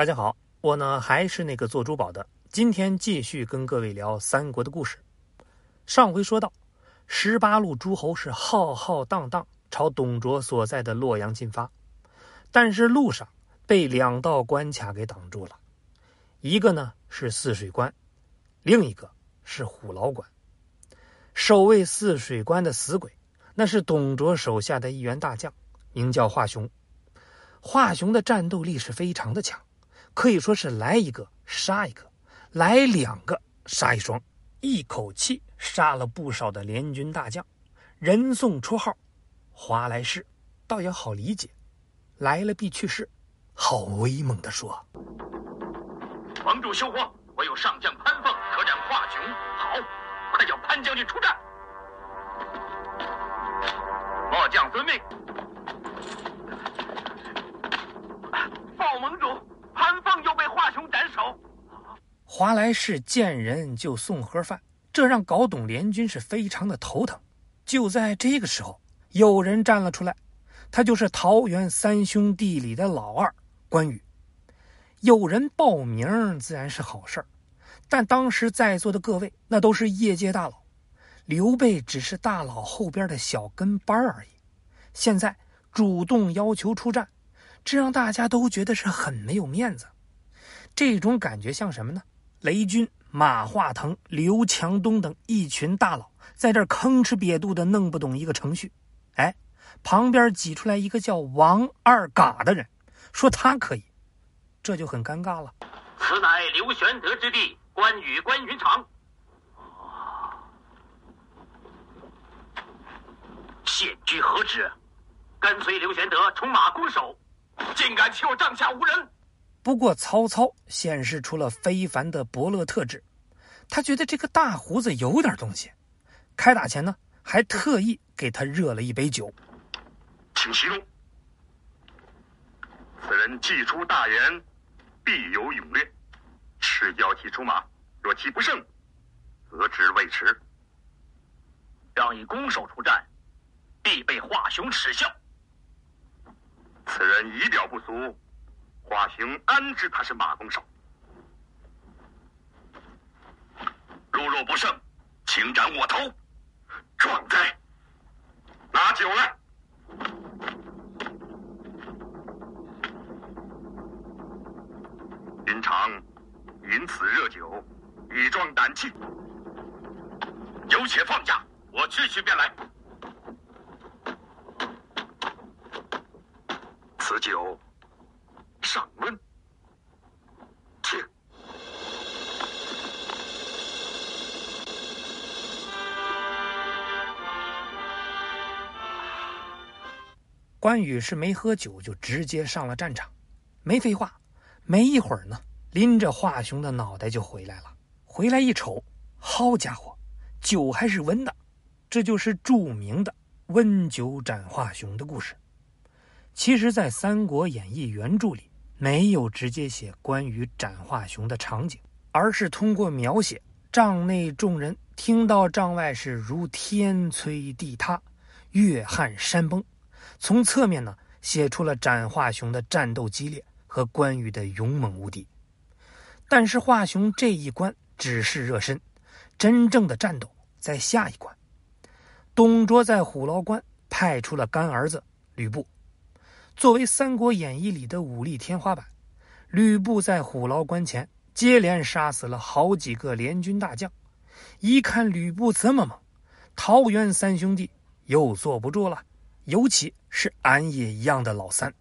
大家好，我呢还是那个做珠宝的，今天继续跟各位聊三国的故事。上回说到，十八路诸侯是浩浩荡荡朝董卓所在的洛阳进发，但是路上被两道关卡给挡住了，一个呢是泗水关，另一个是虎牢关。守卫泗水关的死鬼，那是董卓手下的一员大将，名叫华雄。华雄的战斗力是非常的强。可以说是来一个杀一个，来两个杀一双，一口气杀了不少的联军大将，人送绰号“华莱士”，倒也好理解，来了必去世，好威猛的说。盟主休慌，我有上将潘凤可战华雄，好，快叫潘将军出战。末将遵命。报盟主。华雄斩首。华莱士见人就送盒饭，这让搞懂联军是非常的头疼。就在这个时候，有人站了出来，他就是桃园三兄弟里的老二关羽。有人报名自然是好事但当时在座的各位那都是业界大佬，刘备只是大佬后边的小跟班而已。现在主动要求出战。这让大家都觉得是很没有面子，这种感觉像什么呢？雷军、马化腾、刘强东等一群大佬在这吭哧瘪肚的弄不懂一个程序，哎，旁边挤出来一个叫王二嘎的人，说他可以，这就很尴尬了。此乃刘玄德之弟关羽关云长，现居何职？跟随刘玄德充马弓守。竟敢欺我帐下无人！不过曹操显示出了非凡的伯乐特质，他觉得这个大胡子有点东西。开打前呢，还特意给他热了一杯酒。请息怒。此人既出大言，必有勇略。赤脚骑出马，若其不胜，则知未迟。让以攻守出战，必被华雄耻笑。此人仪表不俗，华雄安知他是马弓手？如若不胜，请斩我头！壮哉！拿酒来。云长，饮此热酒，以壮胆气。有且放下，我去去便来。此酒上温，请。关羽是没喝酒就直接上了战场，没废话，没一会儿呢，拎着华雄的脑袋就回来了。回来一瞅，好家伙，酒还是温的，这就是著名的“温酒斩华雄”的故事。其实，在《三国演义》原著里，没有直接写关羽斩华雄的场景，而是通过描写帐内众人听到帐外是如天摧地塌、月撼山崩，从侧面呢写出了斩华雄的战斗激烈和关羽的勇猛无敌。但是华雄这一关只是热身，真正的战斗在下一关。董卓在虎牢关派出了干儿子吕布。作为《三国演义》里的武力天花板，吕布在虎牢关前接连杀死了好几个联军大将。一看吕布这么猛，桃园三兄弟又坐不住了，尤其是俺也一样的老三。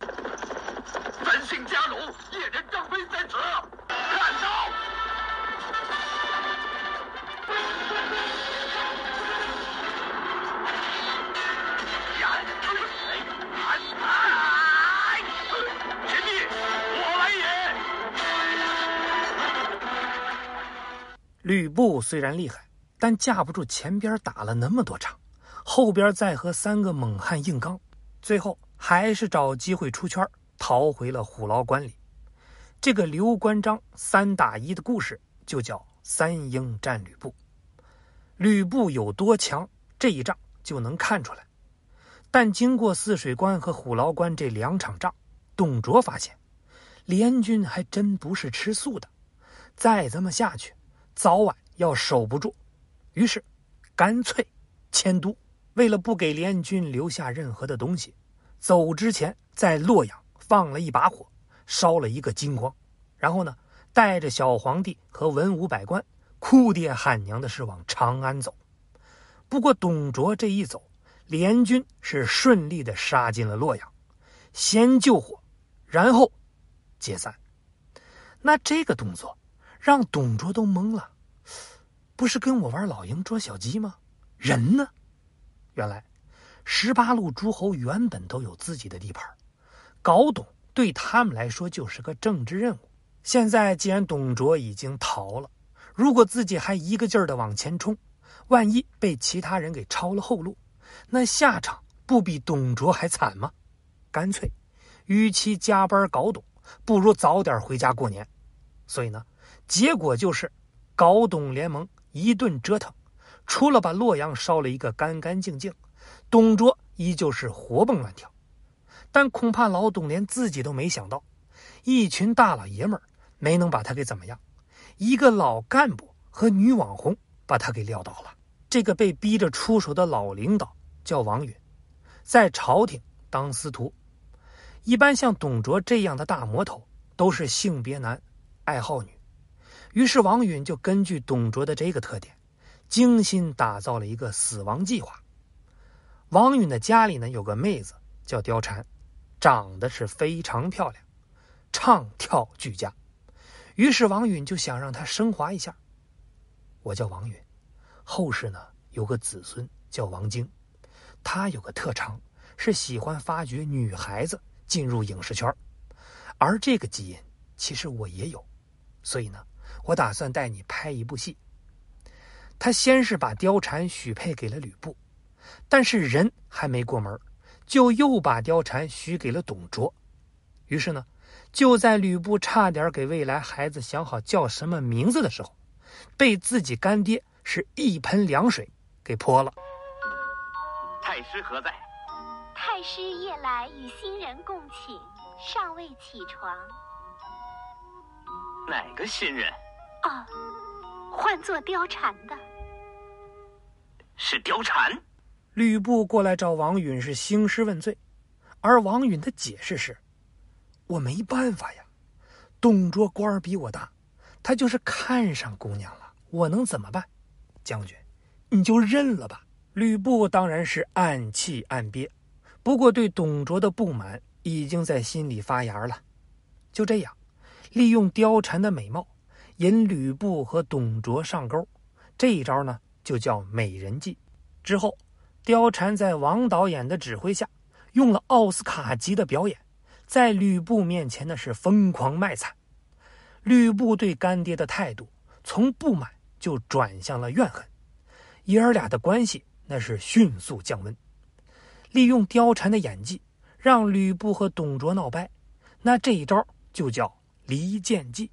吕布虽然厉害，但架不住前边打了那么多场，后边再和三个猛汉硬刚，最后还是找机会出圈，逃回了虎牢关里。这个刘关张三打一的故事就叫三英战吕布。吕布有多强，这一仗就能看出来。但经过泗水关和虎牢关这两场仗，董卓发现，联军还真不是吃素的，再这么下去，早晚要守不住。于是，干脆迁都。为了不给联军留下任何的东西，走之前在洛阳放了一把火，烧了一个精光，然后呢，带着小皇帝和文武百官，哭爹喊娘的是往长安走。不过董卓这一走，联军是顺利的杀进了洛阳，先救火，然后解散。那这个动作让董卓都懵了，不是跟我玩老鹰捉小鸡吗？人呢？原来，十八路诸侯原本都有自己的地盘，搞董对他们来说就是个政治任务。现在既然董卓已经逃了，如果自己还一个劲儿的往前冲，万一被其他人给抄了后路，那下场不比董卓还惨吗？干脆，与其加班搞董，不如早点回家过年。所以呢，结果就是搞董联盟一顿折腾。除了把洛阳烧了一个干干净净，董卓依旧是活蹦乱跳。但恐怕老董连自己都没想到，一群大老爷们没能把他给怎么样，一个老干部和女网红把他给撂倒了。这个被逼着出手的老领导叫王允，在朝廷当司徒。一般像董卓这样的大魔头都是性别男，爱好女。于是王允就根据董卓的这个特点。精心打造了一个死亡计划。王允的家里呢有个妹子叫貂蝉，长得是非常漂亮，唱跳俱佳。于是王允就想让她升华一下。我叫王允，后世呢有个子孙叫王晶，他有个特长是喜欢发掘女孩子进入影视圈，而这个基因其实我也有，所以呢，我打算带你拍一部戏。他先是把貂蝉许配给了吕布，但是人还没过门，就又把貂蝉许给了董卓。于是呢，就在吕布差点给未来孩子想好叫什么名字的时候，被自己干爹是一盆凉水给泼了。太师何在？太师夜来与新人共寝，尚未起床。哪个新人？啊，唤作貂蝉的。是貂蝉。吕布过来找王允是兴师问罪，而王允的解释是：“我没办法呀，董卓官儿比我大，他就是看上姑娘了，我能怎么办？将军，你就认了吧。”吕布当然是暗气暗憋，不过对董卓的不满已经在心里发芽了。就这样，利用貂蝉的美貌，引吕布和董卓上钩。这一招呢？就叫美人计。之后，貂蝉在王导演的指挥下，用了奥斯卡级的表演，在吕布面前呢是疯狂卖惨。吕布对干爹的态度从不满就转向了怨恨，爷儿俩的关系那是迅速降温。利用貂蝉的演技，让吕布和董卓闹掰，那这一招就叫离间计。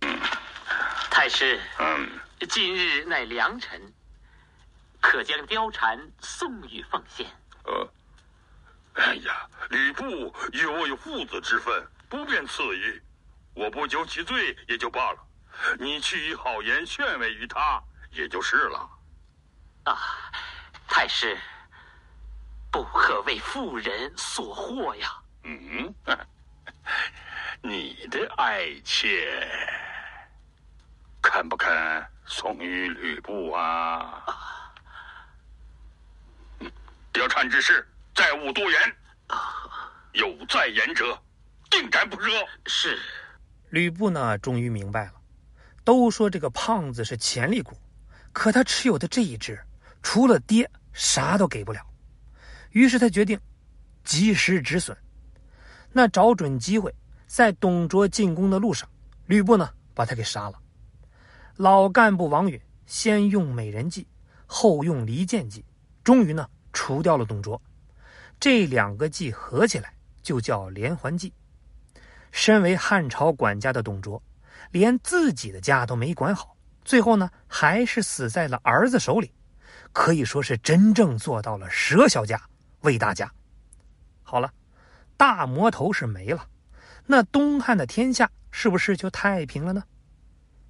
太师，嗯，今日乃良辰。可将貂蝉送与奉献。呃，哎呀，吕布与我有父子之分，不便赐予。我不究其罪也就罢了，你去以好言劝慰于他，也就是了。啊，太师，不可为妇人所惑呀。嗯，你的爱妾，肯不肯送与吕布啊？貂蝉之事，再勿多言。有再言者，定斩不赦。是。吕布呢，终于明白了。都说这个胖子是潜力股，可他持有的这一只，除了爹，啥都给不了。于是他决定及时止损。那找准机会，在董卓进攻的路上，吕布呢，把他给杀了。老干部王允先用美人计，后用离间计，终于呢。除掉了董卓，这两个计合起来就叫连环计。身为汉朝管家的董卓，连自己的家都没管好，最后呢还是死在了儿子手里，可以说是真正做到了舍小家为大家。好了，大魔头是没了，那东汉的天下是不是就太平了呢？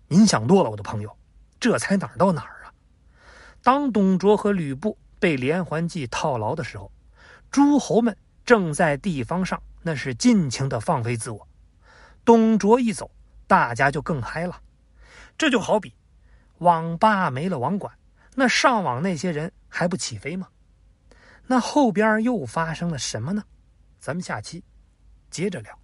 您想多了，我的朋友，这才哪儿到哪儿啊！当董卓和吕布被连环计套牢的时候，诸侯们正在地方上那是尽情的放飞自我。董卓一走，大家就更嗨了。这就好比网吧没了网管，那上网那些人还不起飞吗？那后边又发生了什么呢？咱们下期接着聊。